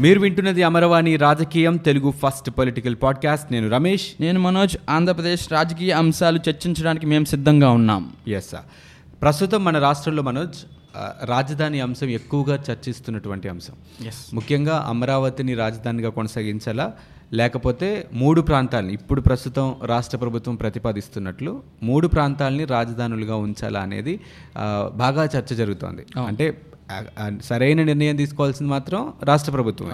మీరు వింటున్నది అమరవాణి రాజకీయం తెలుగు ఫస్ట్ పొలిటికల్ పాడ్కాస్ట్. నేను రమేష్. నేను మనోజ్. ఆంధ్రప్రదేశ్ రాజకీయ అంశాలు చర్చించడానికి మేము సిద్ధంగా ఉన్నాం. ఎస్ సార్ ప్రస్తుతం మన రాష్ట్రంలో మనోజ్ రాజధాని అంశం ఎక్కువగా చర్చిస్తున్నటువంటి అంశం. ఎస్ ముఖ్యంగా అమరావతిని రాజధానిగా కొనసాగించాలా లేకపోతే మూడు ప్రాంతాలని ఇప్పుడు ప్రస్తుతం రాష్ట్ర ప్రభుత్వం ప్రతిపాదిస్తున్నట్లు మూడు ప్రాంతాలని రాజధానులుగా ఉంచాలా అనేది బాగా చర్చ జరుగుతోంది. అంటే సరైన నిర్ణయం తీసుకోవాల్సింది మాత్రం రాష్ట్ర ప్రభుత్వం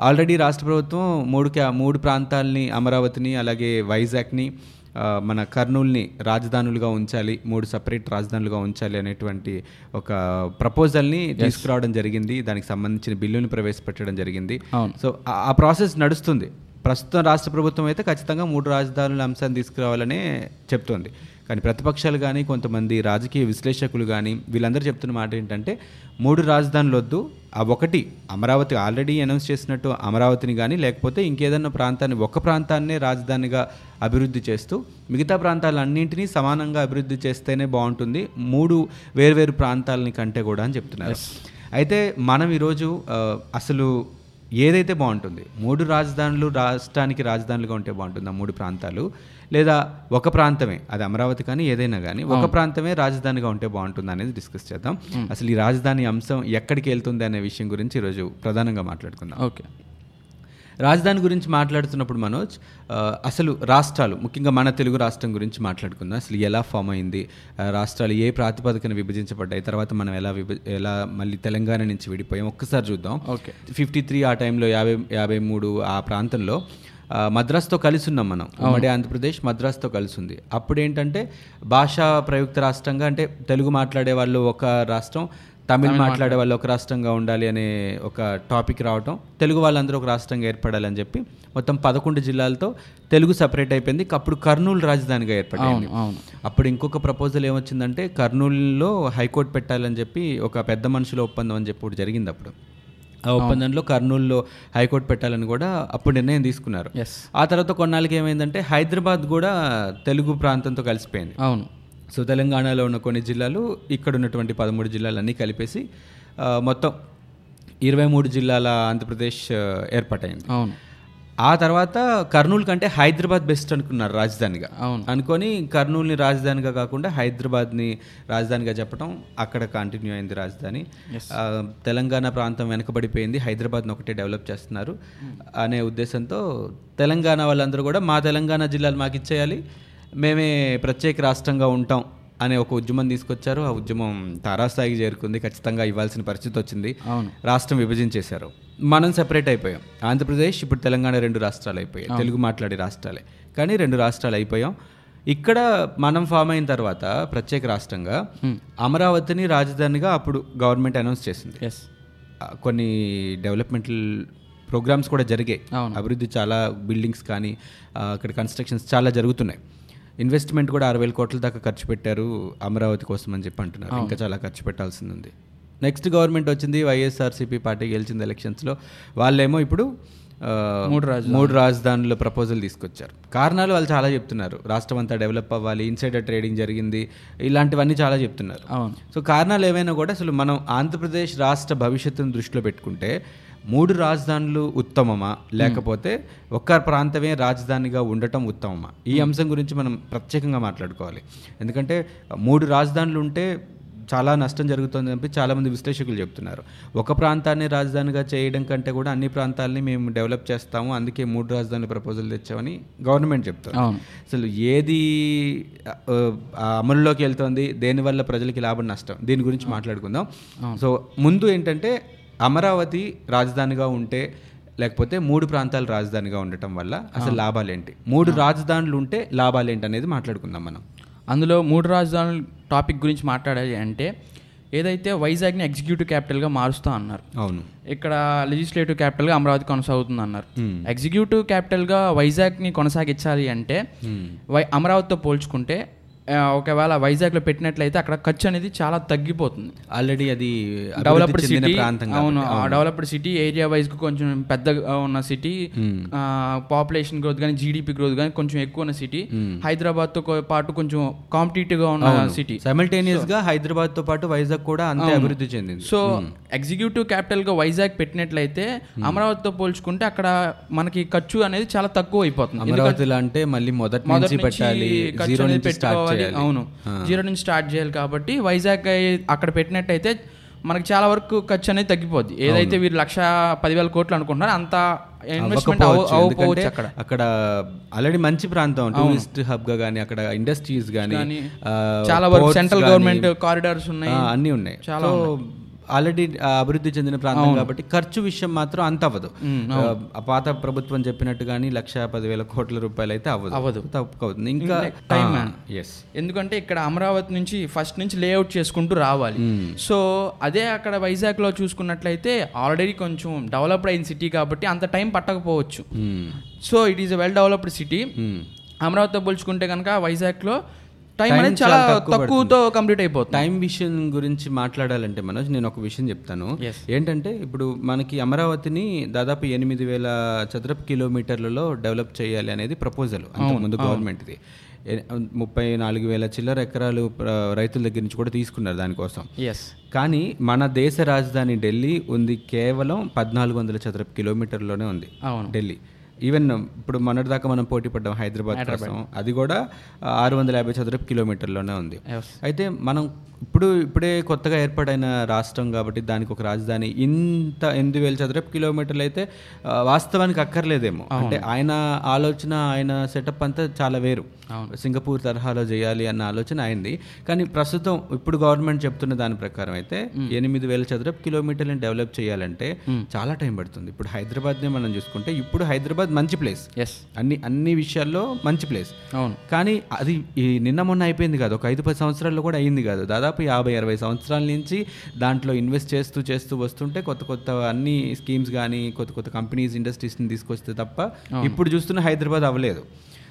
ఆల్రెడీ రాష్ట్ర ప్రభుత్వం మూడు క్యా మూడు ప్రాంతాలని అమరావతిని అలాగే వైజాగ్ని మన కర్నూల్ని రాజధానులుగా ఉంచాలి మూడు సపరేట్ రాజధానులుగా ఉంచాలి అనేటువంటి ఒక ప్రపోజల్ని తీసుకురావడం జరిగింది. దానికి సంబంధించిన బిల్లుని ప్రవేశపెట్టడం జరిగింది. సో ఆ- ఆ ప్రాసెస్ నడుస్తుంది. ప్రస్తుతం రాష్ట్ర ప్రభుత్వం అయితే ఖచ్చితంగా మూడు రాజధానుల అంశాన్ని తీసుకురావాలనే చెప్తోంది. కానీ ప్రతిపక్షాలు కానీ కొంతమంది రాజకీయ విశ్లేషకులు కానీ వీళ్ళందరూ చెప్తున్న మాట ఏంటంటే మూడు రాజధానులు వద్దు ఆ ఒకటి అమరావతి ఆల్రెడీ అనౌన్స్ చేసినట్టు అమరావతిని కానీ లేకపోతే ఇంకేదన్నా ప్రాంతాన్ని ఒక ప్రాంతాన్నే రాజధానిగా అభివృద్ధి చేస్తూ మిగతా ప్రాంతాలన్నింటినీ సమానంగా అభివృద్ధి చేస్తేనే బాగుంటుంది మూడు వేర్వేరు ప్రాంతాలని కంటే కూడా అని చెప్తున్నారు. అయితే మనం ఈరోజు అసలు ఏదైతే బాగుంటుంది మూడు రాజధానులు రాష్ట్రానికి రాజధానులుగా ఉంటే బాగుంటుంది ఆ మూడు ప్రాంతాలు. లేదా ఒక ప్రాంతమే అది అమరావతి కానీ ఏదైనా కానీ ఒక ప్రాంతమే రాజధానిగా ఉంటే బాగుంటుంది అనేది డిస్కస్ చేద్దాం. అసలు ఈ రాజధాని అంశం ఎక్కడికి వెళ్తుంది అనే విషయం గురించి ఈరోజు ప్రధానంగా మాట్లాడుకుందాం. ఓకే. రాజధాని గురించి మాట్లాడుతున్నప్పుడు మనోజ్ అసలు రాష్ట్రాలు ముఖ్యంగా మన తెలుగు రాష్ట్రం గురించి మాట్లాడుకుందాం. అసలు ఎలా ఫామ్ అయింది? రాష్ట్రాలు ఏ ప్రాతిపదికన విభజించబడ్డాయి? తర్వాత మనం ఎలా విభ ఎలా మళ్ళీ తెలంగాణ నుంచి విడిపోయాం? ఒక్కసారి చూద్దాం. ఓకే. ఫిఫ్టీ త్రీ ఆ టైంలో యాభై యాభై మూడు ఆ ప్రాంతంలో మద్రాస్తో కలిసి ఉన్నాం మనం ఉమ్మడి ఆంధ్రప్రదేశ్ మద్రాస్తో కలిసి ఉంది అప్పుడు ఏంటంటే భాషా ప్రయుక్త రాష్ట్రంగా అంటే తెలుగు మాట్లాడే వాళ్ళు ఒక రాష్ట్రం తమిళ్ మాట్లాడే వాళ్ళు ఒక రాష్ట్రంగా ఉండాలి అనే ఒక టాపిక్ రావటం. తెలుగు వాళ్ళందరూ ఒక రాష్ట్రంగా ఏర్పడాలని చెప్పి మొత్తం పదకొండు జిల్లాలతో తెలుగు సపరేట్ అయిపోయింది. అప్పుడు కర్నూలు రాజధానిగా ఏర్పడింది. అప్పుడు ఇంకొక ప్రపోజల్ ఏమొచ్చిందంటే కర్నూలులో హైకోర్టు పెట్టాలని చెప్పి ఒక పెద్ద మనుషుల ఒప్పందం అని చెప్పి జరిగింది అప్పుడు. ఆ ఒప్పందంలో కర్నూలులో హైకోర్టు పెట్టాలని కూడా అప్పుడు నిర్ణయం తీసుకున్నారు. ఆ తర్వాత కొన్నాళ్ళకి ఏమైందంటే హైదరాబాద్ కూడా తెలుగు ప్రాంతంతో కలిసిపోయింది. అవును. సో తెలంగాణలో ఉన్న కొన్ని జిల్లాలు ఇక్కడ ఉన్నటువంటి పదమూడు జిల్లాలన్నీ కలిపేసి మొత్తం ఇరవై మూడు జిల్లాల ఆంధ్రప్రదేశ్ ఏర్పాటైంది. అవును. ఆ తర్వాత కర్నూలు కంటే హైదరాబాద్ బెస్ట్ అనుకున్నారు రాజధానిగా. అవును. అనుకొని కర్నూలుని రాజధానిగా కాకుండా హైదరాబాద్ని రాజధానిగా చెప్పడం అక్కడ కంటిన్యూ అయింది రాజధాని. తెలంగాణ ప్రాంతం వెనకబడిపోయింది. హైదరాబాద్ని ఒకటే డెవలప్ చేస్తున్నారు అనే ఉద్దేశంతో తెలంగాణ వాళ్ళందరూ కూడా మా తెలంగాణ జిల్లాలు మాకు ఇచ్చేయాలి. మేమే ప్రత్యేక రాష్ట్రంగా ఉంటాం అనే ఒక ఉద్యమం తీసుకొచ్చారు. ఆ ఉద్యమం తారాస్థాయికి చేరుకుంది. ఖచ్చితంగా ఇవ్వాల్సిన పరిస్థితి వచ్చింది. రాష్ట్రం విభజించేశారు. మనం సెపరేట్ అయిపోయాం. ఆంధ్రప్రదేశ్ ఇప్పుడు తెలంగాణ రెండు రాష్ట్రాలు అయిపోయాయి. తెలుగు మాట్లాడే రాష్ట్రాలే. కానీ రెండు రాష్ట్రాలు అయిపోయాం. ఇక్కడ మనం ఫామ్ అయిన తర్వాత ప్రత్యేక రాష్ట్రంగా అమరావతిని రాజధానిగా అప్పుడు గవర్నమెంట్ అనౌన్స్ చేసింది. కొన్ని డెవలప్మెంటల్ ప్రోగ్రామ్స్ కూడా జరిగాయి. అభివృద్ధి చాలా బిల్డింగ్స్ కానీ అక్కడ కన్స్ట్రక్షన్స్ చాలా జరుగుతున్నాయి. ఇన్వెస్ట్మెంట్ కూడా ఆరు వేల కోట్ల దాకా ఖర్చు పెట్టారు అమరావతి కోసం అని చెప్పి అంటున్నారు. ఇంకా చాలా ఖర్చు పెట్టాల్సింది. ఉంది నెక్స్ట్ గవర్నమెంట్ వచ్చింది వైఎస్ఆర్సీపీ పార్టీ గెలిచింది ఎలక్షన్స్లో. వాళ్ళేమో ఇప్పుడు మూడు రాజధానులు. మూడు రాజధానుల ప్రపోజల్ తీసుకొచ్చారు. కారణాలు వాళ్ళు చాలా చెప్తున్నారు. రాష్ట్రం అంతా డెవలప్ అవ్వాలి ఇన్సైడర్ ట్రేడింగ్ జరిగింది ఇలాంటివన్నీ చాలా చెప్తున్నారు. సో కారణాలు ఏమైనా కూడా అసలు మనం ఆంధ్రప్రదేశ్ రాష్ట్ర భవిష్యత్తును దృష్టిలో పెట్టుకుంటే మూడు రాజధానులు ఉత్తమమా? లేకపోతే ఒక్క ప్రాంతమే రాజధానిగా ఉండటం ఉత్తమమా? ఈ అంశం గురించి మనం ప్రత్యేకంగా మాట్లాడుకోవాలి. ఎందుకంటే మూడు రాజధానులు ఉంటే చాలా నష్టం జరుగుతుంది అని చెప్పి చాలామంది విశ్లేషకులు చెప్తున్నారు. ఒక ప్రాంతాన్ని రాజధానిగా చేయడం కంటే కూడా అన్ని ప్రాంతాలని మేము డెవలప్ చేస్తాము అందుకే మూడు రాజధానుల ప్రపోజల్ తెచ్చామని గవర్నమెంట్ చెప్తారు అవును. అసలు ఏది అమలులోకి వెళ్తోంది? దేనివల్ల ప్రజలకి లాభం నష్టం? దీని గురించి మాట్లాడుకుందాం. సో ముందు ఏంటంటే అమరావతి రాజధానిగా ఉంటే లేకపోతే మూడు ప్రాంతాలు రాజధానిగా ఉండటం వల్ల అసలు లాభాలు ఏంటి మూడు రాజధానులు ఉంటే లాభాలు ఏంటి అనేది మాట్లాడుకుందాం మనం. అందులో మూడు రాజధానుల టాపిక్ గురించి మాట్లాడాలి అంటే ఏదైతే వైజాగ్ని ఎగ్జిక్యూటివ్ క్యాపిటల్గా మారుస్తా అన్నారు. అవును. ఇక్కడ లెజిస్లేటివ్ క్యాపిటల్గా అమరావతి కొనసాగుతుంది అన్నారు. ఎగ్జిక్యూటివ్ క్యాపిటల్గా వైజాగ్ని కొనసాగించాలి అంటే. వై అమరావతితో పోల్చుకుంటే ఒకవేళ వైజాగ్లో పెట్టినట్లయితే అక్కడ ఖర్చు అనేది చాలా తగ్గిపోతుంది. ఆల్రెడీ అది డెవలప్డ్ సిటీ అవును. డెవలప్డ్ సిటీ ఏరియా వైజ్ కొంచెం పెద్దగా ఉన్న సిటీ పాపులేషన్ గ్రోత్ కానీ జీడిపి గ్రోత్ కానీ కొంచెం ఎక్కువ ఉన్న సిటీ హైదరాబాద్తో కో- పాటు కొంచెం కాంపిటేటివ్గా ఉన్న సిటీ. సైమల్టేనియస్గా హైదరాబాద్తో పాటు వైజాగ్ కూడా అంతే అభివృద్ధి చెందింది. సో ఎగ్జిక్యూటివ్ క్యాపిటల్గా వైజాగ్ పెట్టినట్లయితే అమరావతితో పోల్చుకుంటే అక్కడ మనకి ఖర్చు అనేది చాలా తక్కువ అయిపోతుంది అమరావతిలో అంటే మళ్ళీ మొదటి మొదటి నుంచి పెట్టాలి ఖర్చు జీరో నుంచి స్టార్ట్ అవును. జీరో నుంచి స్టార్ట్ చేయాలి కాబట్టి వైజాగ్ అక్కడ పెట్టినట్టయితే మనకి చాలా వరకు ఖర్చు అనేది తగ్గిపోద్ది. ఏదైతే వీరు లక్ష పదివేల కోట్లు అనుకుంటున్నారో అంత ఇన్వెస్ట్మెంట్ అవ్వకపోవచ్చు. అక్కడ. అక్కడ ఆల్రెడీ మంచి ప్రాంతం. టూరిస్ట్ హబ్గా కానీ అక్కడ ఇండస్ట్రీస్ కానీ చాలా వరకు సెంట్రల్ గవర్నమెంట్ కారిడార్స్ ఉన్నాయి. అన్నీ ఉన్నాయి. సో ఆల్రెడీ అభివృద్ధి చెందిన ప్రాంతం కాబట్టి ఖర్చు విషయం మాత్రం అంత అవ్వదు. పాత ప్రభుత్వం చెప్పినట్టు కానీ లక్ష పదివేల కోట్ల రూపాయలు అయితే అవ్వదు. అవ్వదు. తక్కువ అవుతుంది ఇంకా time ఎస్ ఎందుకంటే ఇక్కడ అమరావతి నుంచి ఫస్ట్ నుంచి లేఅవుట్ చేసుకుంటూ రావాలి. సో అదే అక్కడ వైజాగ్లో చూసుకున్నట్లయితే ఆల్రెడీ కొంచెం డెవలప్డ్ అయిన సిటీ కాబట్టి అంత time పట్టకపోవచ్చు. So it is well developed city అమరావతితో పోల్చుకుంటే కనుక వైజాగ్లో టైం Time అనేది చాలా చాలా తక్కువ తక్కువతో కంప్లీట్ అయిపోతుంది. టైం విషయం గురించి మాట్లాడాలంటే మనోజ్ నేను ఒక విషయం చెప్తాను. ఏంటంటే ఇప్పుడు మనకి అమరావతిని దాదాపు ఎనిమిది వేల చదరపు కిలోమీటర్లలో డెవలప్ చేయాలి అనేది ప్రపోజల్ అంతకుముందు గవర్నమెంట్ది ముప్పై నాలుగు వేల చిల్లర ఎకరాలు రైతుల దగ్గర నుంచి కూడా తీసుకున్నారు దానికోసం. కానీ మన దేశ రాజధాని ఢిల్లీ ఉంది కేవలం పద్నాలుగు వందల చదరపు కిలోమీటర్లోనే ఉంది ఢిల్లీ. ఈవెన్ ఇప్పుడు మొన్నటిదాకా మనం పోటీ పడ్డాం హైదరాబాద్ కోసం. అది కూడా ఆరు వందల యాభై చదరపు కిలోమీటర్లోనే ఉంది. అయితే మనం ఇప్పుడు ఇప్పుడే కొత్తగా ఏర్పడైన రాష్ట్రం కాబట్టి దానికి ఒక రాజధాని ఇంత ఎనిమిది వేల చదరపు కిలోమీటర్లు అయితే వాస్తవానికి అక్కర్లేదేమో. అంటే ఆయన ఆలోచన ఆయన సెటప్ అంతా చాలా వేరు. సింగపూర్ తరహాలో చేయాలి అన్న ఆలోచన అయింది. కానీ ప్రస్తుతం ఇప్పుడు గవర్నమెంట్ చెప్తున్న దాని ప్రకారం అయితే ఎనిమిది వేల చదరపు కిలోమీటర్లను డెవలప్ చేయాలంటే చాలా టైం పడుతుంది. ఇప్పుడు హైదరాబాద్నే మనం చూసుకుంటే ఇప్పుడు హైదరాబాద్ మంచి ప్లేస్. ఎస్ అన్ని అన్ని విషయాల్లో మంచి ప్లేస్. అవును. కానీ అది నిన్న మొన్న అయిపోయింది కాదు. ఒక ఐదు పది సంవత్సరాల్లో కూడా అయింది కాదు. దాదాపు యాభై అరవై సంవత్సరాల నుంచి దాంట్లో ఇన్వెస్ట్ చేస్తూ చేస్తూ వస్తుంటే కొత్త కొత్త అన్ని స్కీమ్స్ కానీ కొత్త కొత్త కంపెనీస్ ఇండస్ట్రీస్ని తీసుకొస్తే తప్ప ఇప్పుడు చూస్తున్న హైదరాబాద్ అవ్వలేదు.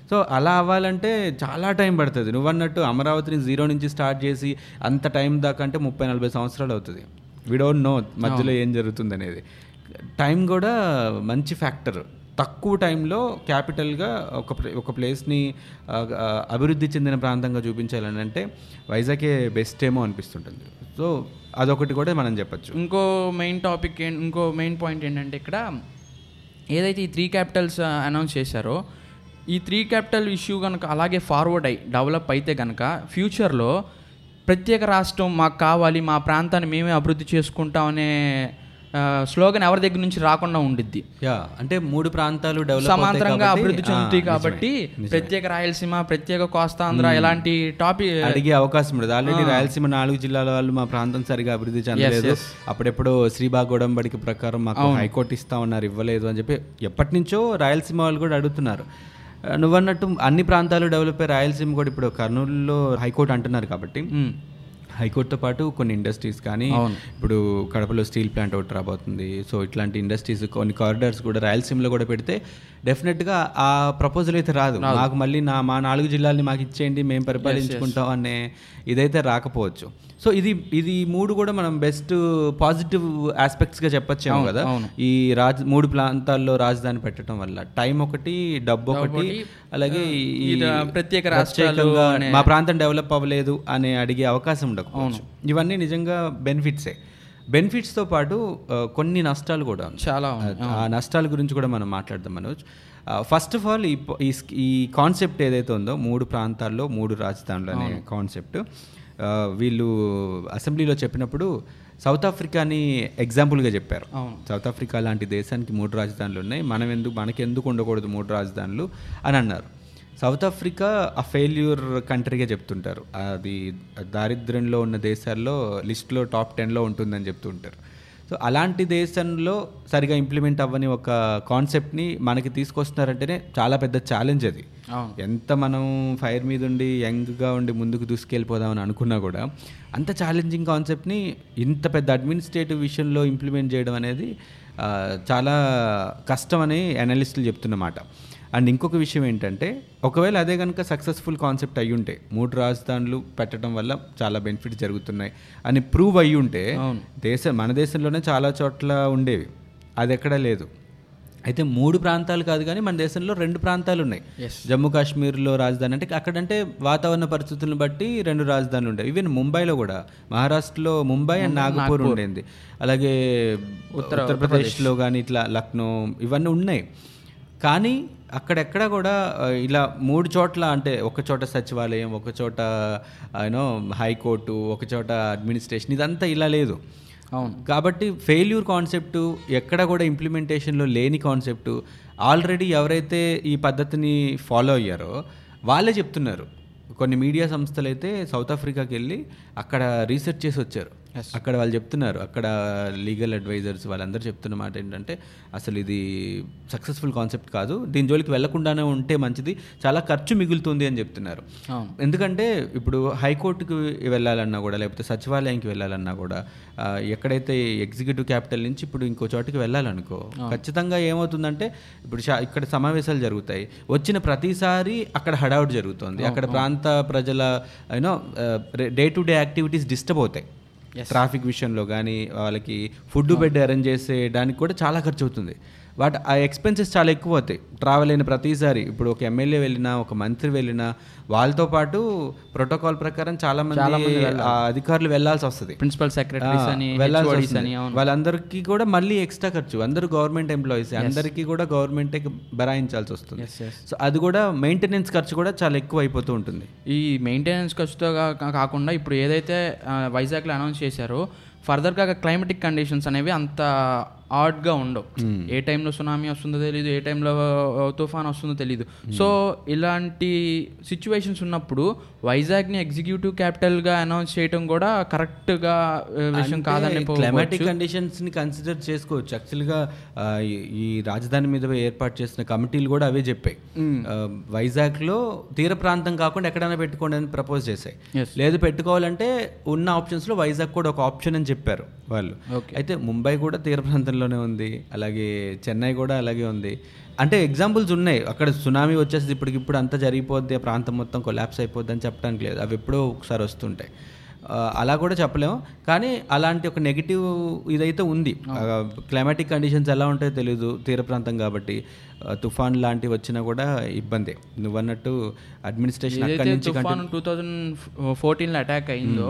సో అలా అవ్వాలంటే చాలా టైం పడుతుంది. నువ్వు అన్నట్టు అమరావతిని జీరో నుంచి స్టార్ట్ చేసి అంత టైం దాకా అంటే ముప్పై నలభై సంవత్సరాలు అవుతుంది. వీ డోంట్ నో మధ్యలో ఏం జరుగుతుంది అనేది టైం కూడా మంచి ఫ్యాక్టర్. తక్కువ టైంలో క్యాపిటల్గా ఒక ప్లే- ఒక ప్లేస్ని అభివృద్ధి చెందిన ప్రాంతంగా చూపించాలని అంటే వైజాగే బెస్ట్ ఏమో అనిపిస్తుంటుంది. సో అదొకటి కూడా మనం చెప్పచ్చు. ఇంకో మెయిన్ టాపిక్ ఇంకో మెయిన్ పాయింట్ ఏంటంటే ఇక్కడ ఏదైతే ఈ త్రీ క్యాపిటల్స్ అనౌన్స్ చేశారో ఈ త్రీ క్యాపిటల్ ఇష్యూ కనుక అలాగే ఫార్వర్డ్ అయ్యి డెవలప్ అయితే కనుక ఫ్యూచర్లో ప్రత్యేక రాష్ట్రం మాకు కావాలి మా ప్రాంతాన్ని మేమే అభివృద్ధి చేసుకుంటామనే స్లోగన్ ఎవరి దగ్గర నుంచి రాకుండా ఉండిద్ది. యా అంటే మూడు ప్రాంతాలు డెవలప్ సమాంతరంగా అభివృద్ధి చెందుతాయి కాబట్టి ప్రత్యేక రాయలసీమ ప్రత్యేక కోస్తాంధ్ర ఇలాంటి టాపిక్ అడిగే అవకాశం ఉండదు. ఆల్రెడీ రాయలసీమ నాలుగు జిల్లాల వాళ్ళు మా ప్రాంతం సరిగా అభివృద్ధి చెందలేదు. అప్పుడెప్పుడు శ్రీబాగ్ గొడంబడికి ప్రకారం మాకు హైకోర్టు ఇస్తా ఉన్నారు ఇవ్వలేదు అని చెప్పి ఎప్పటి నుంచో రాయలసీమ వాళ్ళు కూడా అడుగుతున్నారు. నువ్వన్నట్టు అన్ని ప్రాంతాలు డెవలప్ అయ్యి రాయలసీమ కూడా ఇప్పుడు కర్నూలులో హైకోర్టు అంటున్నారు కాబట్టి హైకోర్టుతో పాటు కొన్ని ఇండస్ట్రీస్ కానీ ఇప్పుడు కడపలో స్టీల్ ప్లాంట్ ఒకటి రాబోతుంది. సో ఇట్లాంటి ఇండస్ట్రీస్ కొన్ని కారిడార్స్ కూడా రాయలసీమలో కూడా పెడితే డెఫినెట్గా ఆ ప్రపోజల్ అయితే రాదు. మాకు మళ్ళీ నా మా నాలుగు జిల్లాల్ని మాకు ఇచ్చేయండి మేము పరిపాలించుకుంటాం అనే ఇదైతే రాకపోవచ్చు. సో ఇది ఇది మూడు కూడా మనం బెస్ట్ పాజిటివ్ ఆస్పెక్ట్స్గా చెప్పొచ్చేమో కదా? ఈ రాజ్ మూడు ప్రాంతాల్లో రాజధాని పెట్టడం వల్ల టైం ఒకటి డబ్బు ఒకటి అలాగే ఈ ప్రత్యేక మా ప్రాంతం డెవలప్ అవ్వలేదు అని అడిగే అవకాశం ఉండకపోవచ్చు. ఇవన్నీ నిజంగా బెనిఫిట్సే బెనిఫిట్స్తో పాటు కొన్ని నష్టాలు కూడా చాలా ఆ నష్టాల గురించి కూడా మనం మాట్లాడదాం మనోజ్. ఫస్ట్ ఆఫ్ ఆల్ ఈ ఈ కాన్సెప్ట్ ఏదైతే ఉందో మూడు ప్రాంతాల్లో మూడు రాజధానులు అనే కాన్సెప్ట్ వీళ్ళు అసెంబ్లీలో చెప్పినప్పుడు సౌత్ ఆఫ్రికాని ఎగ్జాంపుల్గా చెప్పారు. సౌత్ ఆఫ్రికా లాంటి దేశానికి మూడు రాజధానులు ఉన్నాయి. మనం ఎందుకు మనకి ఎందుకు ఉండకూడదు మూడు రాజధానులు అని అన్నారు. సౌత్ ఆఫ్రికా ఆ ఫెయిల్యూర్ కంట్రీగా చెప్తుంటారు. అది దారిద్ర్యంలో ఉన్న దేశాల్లో లిస్ట్లో టాప్ టెన్లో ఉంటుందని చెప్తుంటారు. సో అలాంటి దేశంలో సరిగా ఇంప్లిమెంట్ అవ్వని ఒక కాన్సెప్ట్ని మనకి తీసుకొస్తున్నారంటేనే చాలా పెద్ద ఛాలెంజ్ అది. ఎంత మనం ఫైర్ మీద ఉండి యంగ్గా ఉండి ముందుకు దూసుకెళ్ళిపోదామని అనుకున్నా కూడా అంత ఛాలెంజింగ్ కాన్సెప్ట్ని ఇంత పెద్ద అడ్మినిస్ట్రేటివ్ విషయంలో ఇంప్లిమెంట్ చేయడం అనేది చాలా కష్టం అని అనలిస్టులు చెప్తున్నమాట. అండ్ ఇంకొక విషయం ఏంటంటే ఒకవేళ అదే కనుక సక్సెస్ఫుల్ కాన్సెప్ట్ అయ్యి ఉంటే మూడు రాజధానులు పెట్టడం వల్ల చాలా బెనిఫిట్స్ జరుగుతున్నాయి అని ప్రూవ్ అయ్యి ఉంటే దేశ మన దేశంలోనే చాలా చోట్ల ఉండేవి. అది ఎక్కడా లేదు. అయితే మూడు ప్రాంతాలు కాదు కానీ మన దేశంలో రెండు ప్రాంతాలు ఉన్నాయి జమ్మూ కాశ్మీర్లో రాజధాని అంటే అక్కడంటే వాతావరణ పరిస్థితులను బట్టి రెండు రాజధానులు ఉండేవి. ఈవెన్ ముంబైలో కూడా మహారాష్ట్రలో ముంబై అండ్ నాగపూర్ ఉండేది. అలాగే ఉత్తరప్రదేశ్లో కానీ ఇట్లా లక్నో ఇవన్నీ ఉన్నాయి. కానీ అక్కడెక్కడ కూడా ఇలా మూడు చోట్ల అంటే ఒక చోట సచివాలయం ఒక చోట యూనో హైకోర్టు ఒక చోట అడ్మినిస్ట్రేషన్ ఇదంతా ఇలా లేదు. అవును. కాబట్టి ఫెయిల్యూర్ కాన్సెప్ట్ ఎక్కడ కూడా ఇంప్లిమెంటేషన్లో లేని కాన్సెప్ట్ ఆల్రెడీ ఎవరైతే ఈ పద్ధతిని ఫాలో అయ్యారో వాళ్ళే చెప్తున్నారు. కొన్ని మీడియా సంస్థలు అయితే సౌత్ ఆఫ్రికాకి వెళ్ళి అక్కడ రీసెర్చ్ చేసి వచ్చారు అక్కడ వాళ్ళు చెప్తున్నారు. అక్కడ లీగల్ అడ్వైజర్స్ వాళ్ళందరూ చెప్తున్న మాట ఏంటంటే అసలు ఇది సక్సెస్ఫుల్ కాన్సెప్ట్ కాదు. దీని జోలికి వెళ్ళకుండానే ఉంటే మంచిది. చాలా ఖర్చు మిగులుతుంది అని చెప్తున్నారు. ఎందుకంటే ఇప్పుడు హైకోర్టుకి వెళ్ళాలన్నా కూడా లేకపోతే సచివాలయానికి వెళ్ళాలన్నా కూడా ఎక్కడైతే ఎగ్జిక్యూటివ్ క్యాపిటల్ నుంచి ఇప్పుడు ఇంకో చోటికి వెళ్ళాలనుకో ఖచ్చితంగా ఏమవుతుందంటే ఇప్పుడు ఇక్కడ సమావేశాలు జరుగుతాయి. వచ్చిన ప్రతిసారి అక్కడ హడావుడి జరుగుతుంది. అక్కడ ప్రాంత ప్రజల you know day to day activities disturb అవుతాయి. ట్రాఫిక్ విషయంలో కానీ వాళ్ళకి ఫుడ్ బెడ్ అరేంజ్ చేసేయడానికి కూడా చాలా ఖర్చు అవుతుంది వాటి ఆ ఎక్స్పెన్సెస్ చాలా ఎక్కువ అవుతాయి. ట్రావెల్ అయిన ప్రతిసారి. ఇప్పుడు ఒక ఎమ్మెల్యే వెళ్ళినా ఒక మంత్రి వెళ్ళినా వాళ్ళతో పాటు ప్రోటోకాల్ ప్రకారం చాలా మంది అధికారులు వెళ్ళాల్సి వస్తుంది. ప్రిన్సిపల్ సెక్రటరీస్ అని వెళ్ళాల్సి. అని వాళ్ళందరికీ కూడా మళ్ళీ ఎక్స్ట్రా ఖర్చు. అందరూ గవర్నమెంట్ ఎంప్లాయీస్ అందరికీ కూడా గవర్నమెంటే భరాయించాల్సి వస్తుంది. సో అది కూడా మెయింటెనెన్స్ ఖర్చు కూడా చాలా ఎక్కువ అయిపోతూ ఉంటుంది. ఈ మెయింటెనెన్స్ ఖర్చుతో కాకుండా ఇప్పుడు ఏదైతే వైజాగ్లో అనౌన్స్ చేశారో ఫర్దర్గా క్లైమేటిక్ కండిషన్స్ అనేవి అంత ఆడ్గా ఉండవు. ఏ టైంలో సునామీ వస్తుందో తెలియదు ఏ టైంలో తుఫాన్ వస్తుందో తెలియదు సో ఇలాంటి సిచ్యువేషన్స్ ఉన్నప్పుడు వైజాగ్ని ఎగ్జిక్యూటివ్ క్యాపిటల్గా అనౌన్స్ చేయడం కూడా కరెక్ట్గా విషయం కాదని క్లైమాటిక్ కండిషన్స్ని కన్సిడర్ చేసుకోవచ్చు. యాక్చువల్గా ఈ- రాజధాని మీద ఏర్పాటు చేసిన కమిటీలు కూడా అవే చెప్పాయి. ఆ, వైజాగ్లో తీర ప్రాంతం కాకుండా ఎక్కడైనా పెట్టుకోండి అని ప్రపోజ్ చేశాయి. లేదు పెట్టుకోవాలంటే ఉన్న ఆప్షన్స్లో వైజాగ్ కూడా ఒక ఆప్షన్ అని చెప్పారు వాళ్ళు. అయితే ముంబై కూడా తీర ప్రాంతంలోనే ఉంది అలాగే చెన్నై కూడా అలాగే ఉంది. అంటే ఎగ్జాంపుల్స్ ఉన్నాయి. అక్కడ సునామీ వచ్చేసి ఇప్పటికిప్పుడు అంతా జరిగిపోద్ది ఆ ప్రాంతం మొత్తం కొలాప్స్ అయిపోద్ది అని చెప్పడానికి లేదు. అవి ఎప్పుడో ఒకసారి వస్తుంటాయి. అలా కూడా చెప్పలేము. కానీ అలాంటి ఒక నెగిటివ్ ఇదైతే ఉంది. క్లైమాటిక్ కండిషన్స్ ఎలా ఉంటాయో తెలియదు తీర ప్రాంతం కాబట్టి. తుఫాన్ లాంటివి వచ్చినా కూడా ఇబ్బంది. అడ్మినిస్ట్రేషన్ ఏదైతే నుంచి తుఫాన్ టూ థౌజండ్ ఫోర్టీన్లో అటాక్ అయిందో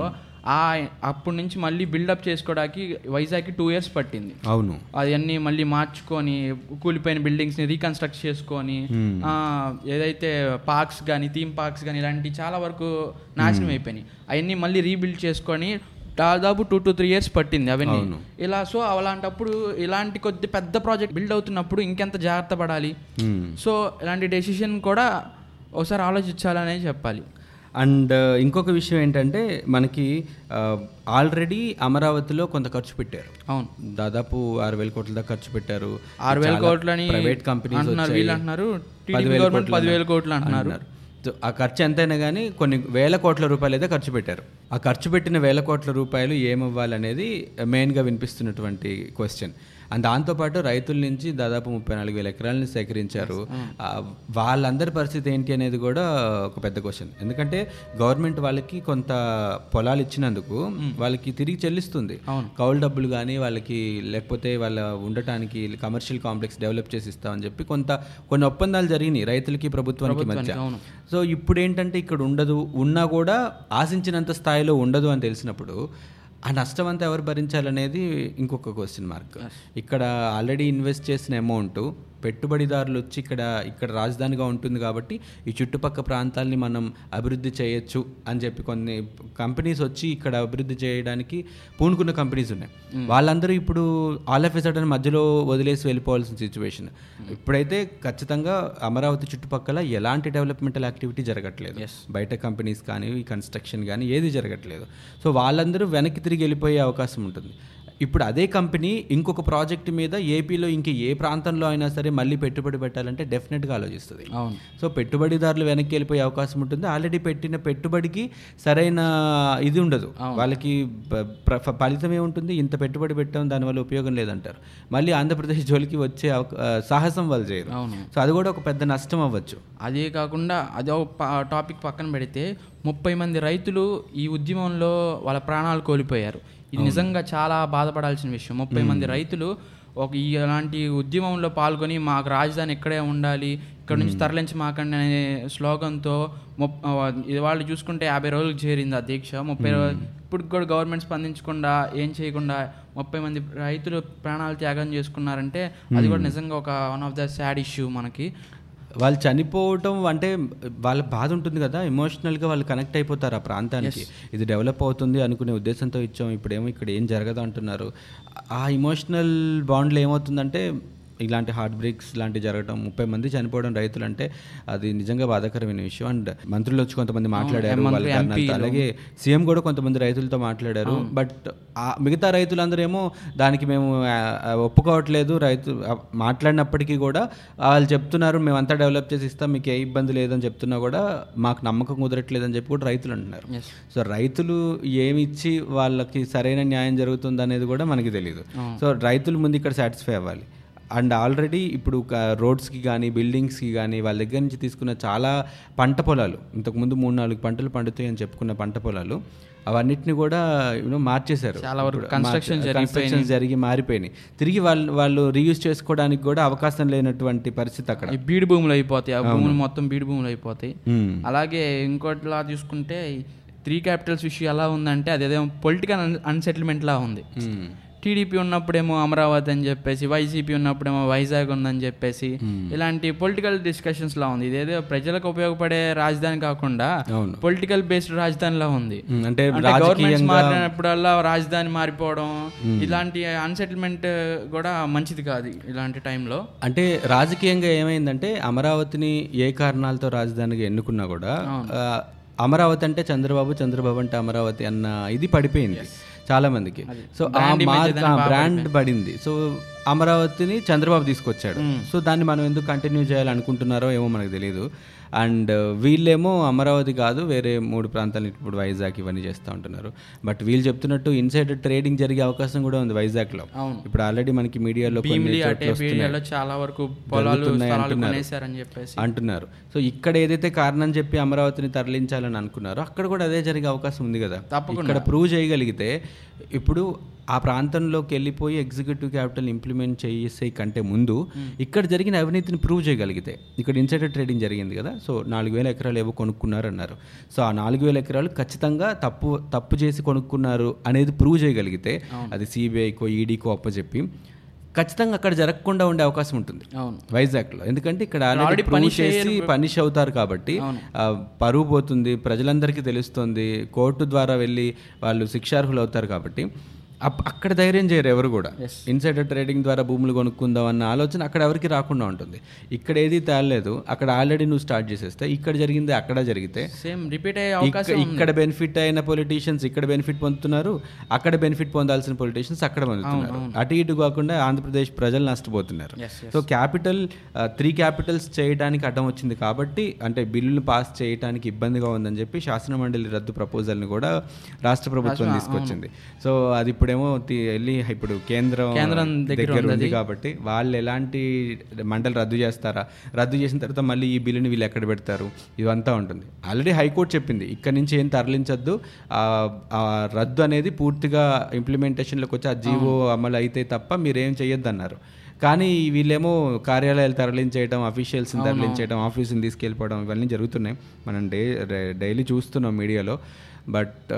అప్పటి నుంచి మళ్ళీ బిల్డప్ చేసుకోవడానికి వైజాగ్కి టూ ఇయర్స్ పట్టింది. అవును. అవన్నీ మళ్ళీ మార్చుకొని కూలిపోయిన బిల్డింగ్స్ని రీకన్స్ట్రక్ట్ చేసుకొని ఏదైతే పార్క్స్ కానీ థీమ్ పార్క్స్ కానీ ఇలాంటి చాలా వరకు నాశనం అయిపోయినాయి. అవన్నీ మళ్ళీ రీబిల్డ్ చేసుకొని దాదాపు టూ టు త్రీ ఇయర్స్ పట్టింది అవన్నీ. అవును. ఇలా సో అలాంటప్పుడు ఇలాంటి కొద్ది పెద్ద ప్రాజెక్ట్ బిల్డ్ అవుతున్నప్పుడు ఇంకెంత జాగ్రత్త పడాలి. సో ఇలాంటి డెసిషన్ కూడా ఒకసారి ఆలోచించాలనే చెప్పాలి. అండ్ ఇంకొక విషయం ఏంటంటే మనకి ఆల్రెడీ అమరావతిలో కొంత ఖర్చు పెట్టారు. అవును. దాదాపు ఆరు వేల కోట్ల దాకా ఖర్చు పెట్టారు. ఆరు వేల కోట్లని ప్రైవేట్ కంపెనీస్ అంటున్నారు. వీళ్ళు పదివేల కోట్లు అంటున్నారు. ఆ ఖర్చు ఎంతైనా కానీ కొన్ని వేల కోట్ల రూపాయలు అయితే ఖర్చు పెట్టారు. ఆ ఖర్చు పెట్టిన వేల కోట్ల రూపాయలు ఏమవ్వాలనేది మెయిన్గా వినిపిస్తున్నటువంటి క్వశ్చన్ దాంతోపాటు రైతుల నుంచి దాదాపు ముప్పై నాలుగు వేల ఎకరాలని సేకరించారు. వాళ్ళందరి పరిస్థితి ఏంటి అనేది కూడా ఒక పెద్ద క్వశ్చన్ ఎందుకంటే గవర్నమెంట్ వాళ్ళకి కొంత పొలాలు ఇచ్చినందుకు వాళ్ళకి తిరిగి చెల్లిస్తుంది. కౌలు డబ్బులు కానీ వాళ్ళకి లేకపోతే వాళ్ళ ఉండటానికి కమర్షియల్ కాంప్లెక్స్ డెవలప్ చేసి ఇస్తామని చెప్పి కొంత కొన్ని ఒప్పందాలు జరిగినాయి రైతులకి ప్రభుత్వానికి మధ్య. సో ఇప్పుడు ఏంటంటే ఇక్కడ ఉండదు ఉన్నా కూడా ఆశించినంత స్థాయిలో ఉండదు అని తెలిసినప్పుడు ఆ నష్టం అంతా ఎవరు భరించాలనేది ఇంకొక క్వశ్చన్ మార్క్ ఇక్కడ ఆల్రెడీ ఇన్వెస్ట్ చేసిన అమౌంట్ పెట్టుబడిదారులు వచ్చి ఇక్కడ ఇక్కడ రాజధానిగా ఉంటుంది కాబట్టి ఈ చుట్టుపక్క ప్రాంతాల్ని మనం అభివృద్ధి చేయొచ్చు అని చెప్పి కొన్ని కంపెనీస్ వచ్చి ఇక్కడ అభివృద్ధి చేయడానికి పూనుకున్న కంపెనీస్ ఉన్నాయి. వాళ్ళందరూ ఇప్పుడు ఆల్ ఆఫ్ సడన్ మధ్యలో వదిలేసి వెళ్ళిపోవాల్సిన సిచ్యువేషన్. ఇప్పుడైతే ఖచ్చితంగా అమరావతి చుట్టుపక్కల ఎలాంటి డెవలప్మెంటల్ యాక్టివిటీ జరగట్లేదు. బయట కంపెనీస్ కానీ కన్స్ట్రక్షన్ కానీ ఏది జరగట్లేదు. సో వాళ్ళందరూ వెనక్కి తిరిగి వెళ్ళిపోయే అవకాశం ఉంటుంది. ఇప్పుడు అదే కంపెనీ ఇంకొక ప్రాజెక్ట్ మీద ఏపీలో ఇంక ఏ ప్రాంతంలో అయినా సరే మళ్ళీ పెట్టుబడి పెట్టాలంటే డెఫినెట్గా ఆలోచిస్తుంది. అవును. సో పెట్టుబడిదారులు వెనక్కి వెళ్ళిపోయే అవకాశం ఉంటుంది. ఆల్రెడీ పెట్టిన పెట్టుబడికి సరైన ఇది ఉండదు. వాళ్ళకి ఫలితం ఏముంటుంది ఇంత పెట్టుబడి పెట్టాం దానివల్ల ఉపయోగం లేదంటారు. మళ్ళీ ఆంధ్రప్రదేశ్ జోలికి వచ్చే సాహసం వాళ్ళు చేయరు. అవును. సో అది కూడా ఒక పెద్ద నష్టం అవ్వచ్చు. అదే కాకుండా అదే ఒక టాపిక్ పక్కన పెడితే ముప్పై మంది రైతులు ఈ ఉద్యమంలో వాళ్ళ ప్రాణాలు కోల్పోయారు. ఇది నిజంగా చాలా బాధపడాల్సిన విషయం. ముప్పై మంది రైతులు ఒక ఈ అలాంటి ఉద్యమంలో పాల్గొని మాకు రాజధాని ఇక్కడే ఉండాలి ఇక్కడ నుంచి తరలించి మాకండి అనే స్లోగన్తో ఆ, ఇది వాళ్ళు చూసుకుంటే యాభై రోజులకు చేరింది ఆ దీక్ష. ముప్పై ఇప్పుడు కూడా గవర్నమెంట్ స్పందించకుండా ఏం చేయకుండా ముప్పై మంది రైతులు ప్రాణాలు త్యాగం చేసుకున్నారంటే అది కూడా నిజంగా ఒక one of the sad issue మనకి. వాళ్ళు చనిపోవటం అంటే వాళ్ళ బాధ ఉంటుంది కదా ఎమోషనల్గా వాళ్ళు కనెక్ట్ అయిపోతారు ఆ ప్రాంతానికి. ఇది డెవలప్ అవుతుంది అనుకునే ఉద్దేశంతో ఇచ్చాం ఇప్పుడేమో ఇక్కడ ఏం జరగదు అంటున్నారు. ఆ ఇమోషనల్ బాండ్లో ఏమవుతుందంటే ఇలాంటి హార్ట్ బ్రేక్స్ లాంటివి జరగడం ముప్పై మంది చనిపోవడం రైతులు అంటే అది నిజంగా బాధాకరమైన విషయం. అండ్ మంత్రులు వచ్చి కొంతమంది మాట్లాడారు. అలాగే సీఎం కూడా కొంతమంది రైతులతో మాట్లాడారు. బట్ మిగతా రైతులందరేమో దానికి మేము ఒప్పుకోవట్లేదు. రైతు మాట్లాడినప్పటికీ కూడా వాళ్ళు చెప్తున్నారు మేమంతా డెవలప్ చేసి ఇస్తాం మీకు ఏ ఇబ్బంది లేదని చెప్తున్నా కూడా మాకు నమ్మకం కుదరట్లేదని చెప్పి కూడా రైతులు అంటున్నారు. సో రైతులు ఏమి ఇచ్చి వాళ్ళకి సరైన న్యాయం జరుగుతుంది అనేది కూడా మనకి తెలియదు సో రైతులు ముందు ఇక్కడ సాటిస్ఫై అవ్వాలి. అండ్ ఆల్రెడీ ఇప్పుడు రోడ్స్కి కానీ బిల్డింగ్స్కి కానీ వాళ్ళ దగ్గర నుంచి తీసుకున్న చాలా పంట పొలాలు ఇంతకుముందు మూడు నాలుగు పంటలు పండుతాయి అని చెప్పుకున్న పంట పొలాలు అవన్నిటిని కూడా యూనో మార్చేశారు. చాలా వరకు మార్చ- constructions జరిగి మారిపోయినాయి. తిరిగి వాళ్ళు వాళ్ళు రీయూజ్ చేసుకోవడానికి కూడా అవకాశం లేనటువంటి పరిస్థితి అక్కడ. ఈ బీడు భూములు అయిపోతాయి. ఆ భూములు మొత్తం బీడు భూములు అయిపోతాయి. అలాగే ఇంకోటిలా చూసుకుంటే త్రీ క్యాపిటల్స్ ఇష్యూ ఎలా ఉందంటే అదేదో పొలిటికల్ అన్సెటిల్మెంట్ లా ఉంది. టీడీపీ ఉన్నప్పుడేమో అమరావతి అని చెప్పేసి వైసీపీ ఉన్నప్పుడేమో వైజాగ్ ఉందని చెప్పేసి ఇలాంటి పొలిటికల్ డిస్కషన్స్ లా ఉంది. ఇదేదో ప్రజలకు ఉపయోగపడే రాజధాని కాకుండా పొలిటికల్ బేస్డ్ రాజధానిలా ఉంది. అంటే రాజకీయంగా మారినప్పుడల్లా రాజధాని మారిపోవడం ఇలాంటి అన్సెటిల్మెంట్ కూడా మంచిది కాదు ఇలాంటి టైంలో. అంటే రాజకీయంగా ఏమైందంటే అమరావతిని ఏ కారణాలతో రాజధానిగా ఎన్నుకున్నా కూడా అమరావతి అంటే చంద్రబాబు చంద్రబాబు అంటే అమరావతి అన్న ఇది పడిపోయింది. చాలా మందికి సో ఆ మార్క్ బ్రాండ్ పడింది. సో అమరావతిని చంద్రబాబు తీసుకొచ్చాడు. సో దాన్ని మనం ఎందుకు కంటిన్యూ చేయాలనుకుంటున్నారో ఏమో మనకు తెలియదు అండ్ వీళ్ళేమో అమరావతి కాదు వేరే మూడు ప్రాంతాలు ఇప్పుడు వైజాగ్ ఇవన్నీ చేస్తూ ఉంటున్నారు. బట్ వీళ్ళు చెప్తున్నట్టు ఇన్సైడ్ ట్రేడింగ్ జరిగే అవకాశం కూడా ఉంది వైజాగ్లో. ఇప్పుడు ఆల్రెడీ మనకి మీడియాలో చాలా వరకు అంటున్నారు. కొనేశారని చెప్పేసి. అంటున్నారు. సో ఇక్కడ ఏదైతే కారణం చెప్పి అమరావతిని తరలించాలని అనుకున్నారో అక్కడ కూడా అదే జరిగే అవకాశం ఉంది కదా. ఇక్కడ ప్రూవ్ చేయగలిగితే ఇప్పుడు ఆ ప్రాంతంలోకి వెళ్ళిపోయి ఎగ్జిక్యూటివ్ క్యాపిటల్ ఇంప్లిమెంట్ చేసే కంటే ముందు ఇక్కడ జరిగిన అవినీతిని ప్రూవ్ చేయగలిగితే ఇక్కడ ఇన్సైడర్ ట్రేడింగ్ జరిగింది కదా సో నాలుగు వేల ఎకరాలు ఏవో కొనుక్కున్నారు అన్నారు సో ఆ నాలుగు వేల ఎకరాలు ఖచ్చితంగా తప్పు తప్పు చేసి కొనుక్కున్నారు అనేది ప్రూవ్ చేయగలిగితే అది సిబిఐకో ఈడీకో అప్పచెప్పి ఖచ్చితంగా అక్కడ జరగకుండా ఉండే అవకాశం ఉంటుంది. వైజాగ్లో. ఎందుకంటే ఇక్కడ ఆల్రెడీ punish చేసి పనిష్ అవుతారు కాబట్టి పరువు పోతుంది ప్రజలందరికీ తెలుస్తుంది కోర్టు ద్వారా వెళ్ళి వాళ్ళు శిక్షార్హులు అవుతారు కాబట్టి అక్కడ ధైర్యం చేయరు ఎవరు కూడా. ఇన్సైడర్ ట్రేడింగ్ ద్వారా భూములు కొనుక్కుందాం అన్న ఆలోచన అక్కడ ఎవరికి రాకుండా ఉంటుంది. ఇక్కడ ఏది తేలలేదు అక్కడ ఆల్రెడీ నువ్వు స్టార్ట్ చేసేస్తే ఇక్కడ జరిగింది అక్కడ జరిగితే. సేమ్ రిపీట్ అయ్యే ఇక్కడ బెనిఫిట్ అయిన పొలిటీషియన్స్ ఇక్కడ బెనిఫిట్ పొందుతున్నారు అక్కడ బెనిఫిట్ పొందాల్సిన పొలిటీషియన్స్ అక్కడ పొందుతున్నారు. అటు ఇటు కాకుండా ఆంధ్రప్రదేశ్ ప్రజలు నష్టపోతున్నారు. సో క్యాపిటల్ త్రీ క్యాపిటల్స్ చేయడానికి అడ్డం వచ్చింది కాబట్టి అంటే బిల్లులు పాస్ చేయడానికి ఇబ్బందిగా ఉందని చెప్పి శాసనమండలి రద్దు ప్రపోజల్ని కూడా రాష్ట్ర ప్రభుత్వం తీసుకొచ్చింది. సో అది ఇప్పుడేమో వెళ్ళి ఇప్పుడు కేంద్రం కేంద్రం దగ్గర ఉంది కాబట్టి వాళ్ళు ఎలాంటి మండలి రద్దు చేస్తారా? రద్దు చేసిన తర్వాత మళ్ళీ ఈ బిల్లుని వీళ్ళు ఎక్కడ పెడతారు? ఇదంతా ఉంటుంది. ఆల్రెడీ హైకోర్టు చెప్పింది ఇక్కడ నుంచి ఏం తరలించద్దు. రద్దు అనేది పూర్తిగా ఇంప్లిమెంటేషన్లోకి వచ్చి ఆ జీవో అమలు అయితే తప్ప మీరేం చేయొద్దు అన్నారు కానీ వీళ్ళేమో కార్యాలయాలు తరలించేయడం అఫీషియల్స్ని తరలించేయడం ఆఫీసుని తీసుకెళ్ళిపోవడం ఇవన్నీ జరుగుతున్నాయి. మనం డే డైలీ చూస్తున్నాం మీడియాలో. బట్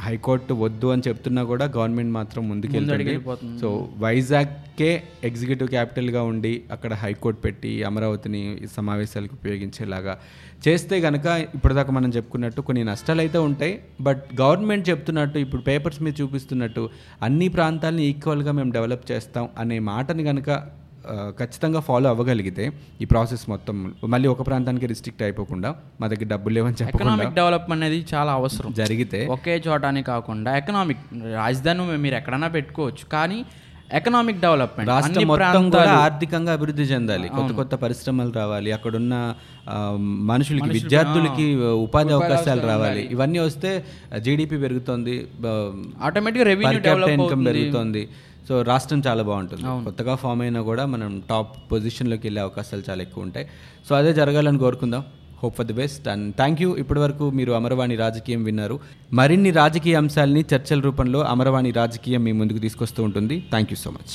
హైకోర్టు వద్దు అని చెప్తున్నా కూడా గవర్నమెంట్ మాత్రం ముందుకెళ్తుంది వెళ్ళిపోతుంది. సో వైజాగ్కే ఎగ్జిక్యూటివ్ క్యాపిటల్గా ఉండి అక్కడ హైకోర్టు పెట్టి అమరావతిని సమావేశాలకు ఉపయోగించేలాగా చేస్తే గనక ఇప్పటిదాకా మనం చెప్పుకున్నట్టు కొన్ని నష్టాలు అయితే ఉంటాయి బట్ గవర్నమెంట్ చెప్తున్నట్టు ఇప్పుడు పేపర్స్ మీద చూపిస్తున్నట్టు అన్ని ప్రాంతాలని ఈక్వల్గా మేము డెవలప్ చేస్తాం అనే మాటని కనుక ఖచ్చితంగా ఫాలో అవ్వగలిగితే ఈ ప్రాసెస్ మొత్తం మళ్ళీ ఒక ప్రాంతానికి రిస్ట్రిక్ట్ అయిపోకుండా మా దగ్గర డబ్బులు లేవని చెప్పకుండా ఎకనామిక్ డెవలప్మెంట్ అనేది చాలా అవసరం. జరిగితే ఒకే చోట అని కాకుండా ఎకనామిక్ రాజధాని మీరు ఎక్కడైనా పెట్టుకోవచ్చు కానీ ఎకనామిక్ డెవలప్మెంట్ రాష్ట్రం మొత్తం కూడా ఆర్థికంగా అభివృద్ధి చెందాలి. కొత్త కొత్త పరిశ్రమలు రావాలి. అక్కడున్న మనుషులకి విద్యార్థులకి ఉపాధి అవకాశాలు రావాలి. ఇవన్నీ వస్తే జీడిపి పెరుగుతుంది ఆటోమేటిక్గా రెవెన్యూ డెవలప్ ఇన్కమ్ పెరుగుతుంది. సో రాష్ట్రం చాలా బాగుంటుంది. కొత్తగా ఫామ్ అయినా కూడా మనం టాప్ పొజిషన్లోకి వెళ్ళే అవకాశాలు చాలా ఎక్కువ ఉంటాయి సో అదే జరగాలని కోరుకుందాం. Hope for the best and thank you ఇప్పటివరకు మీరు అమరవాణి రాజకీయం విన్నారు. మరిన్ని రాజకీయ అంశాలని చర్చల రూపంలో అమరవాణి రాజకీయం మీ ముందుకు తీసుకొస్తూ ఉంటుంది. Thank you so much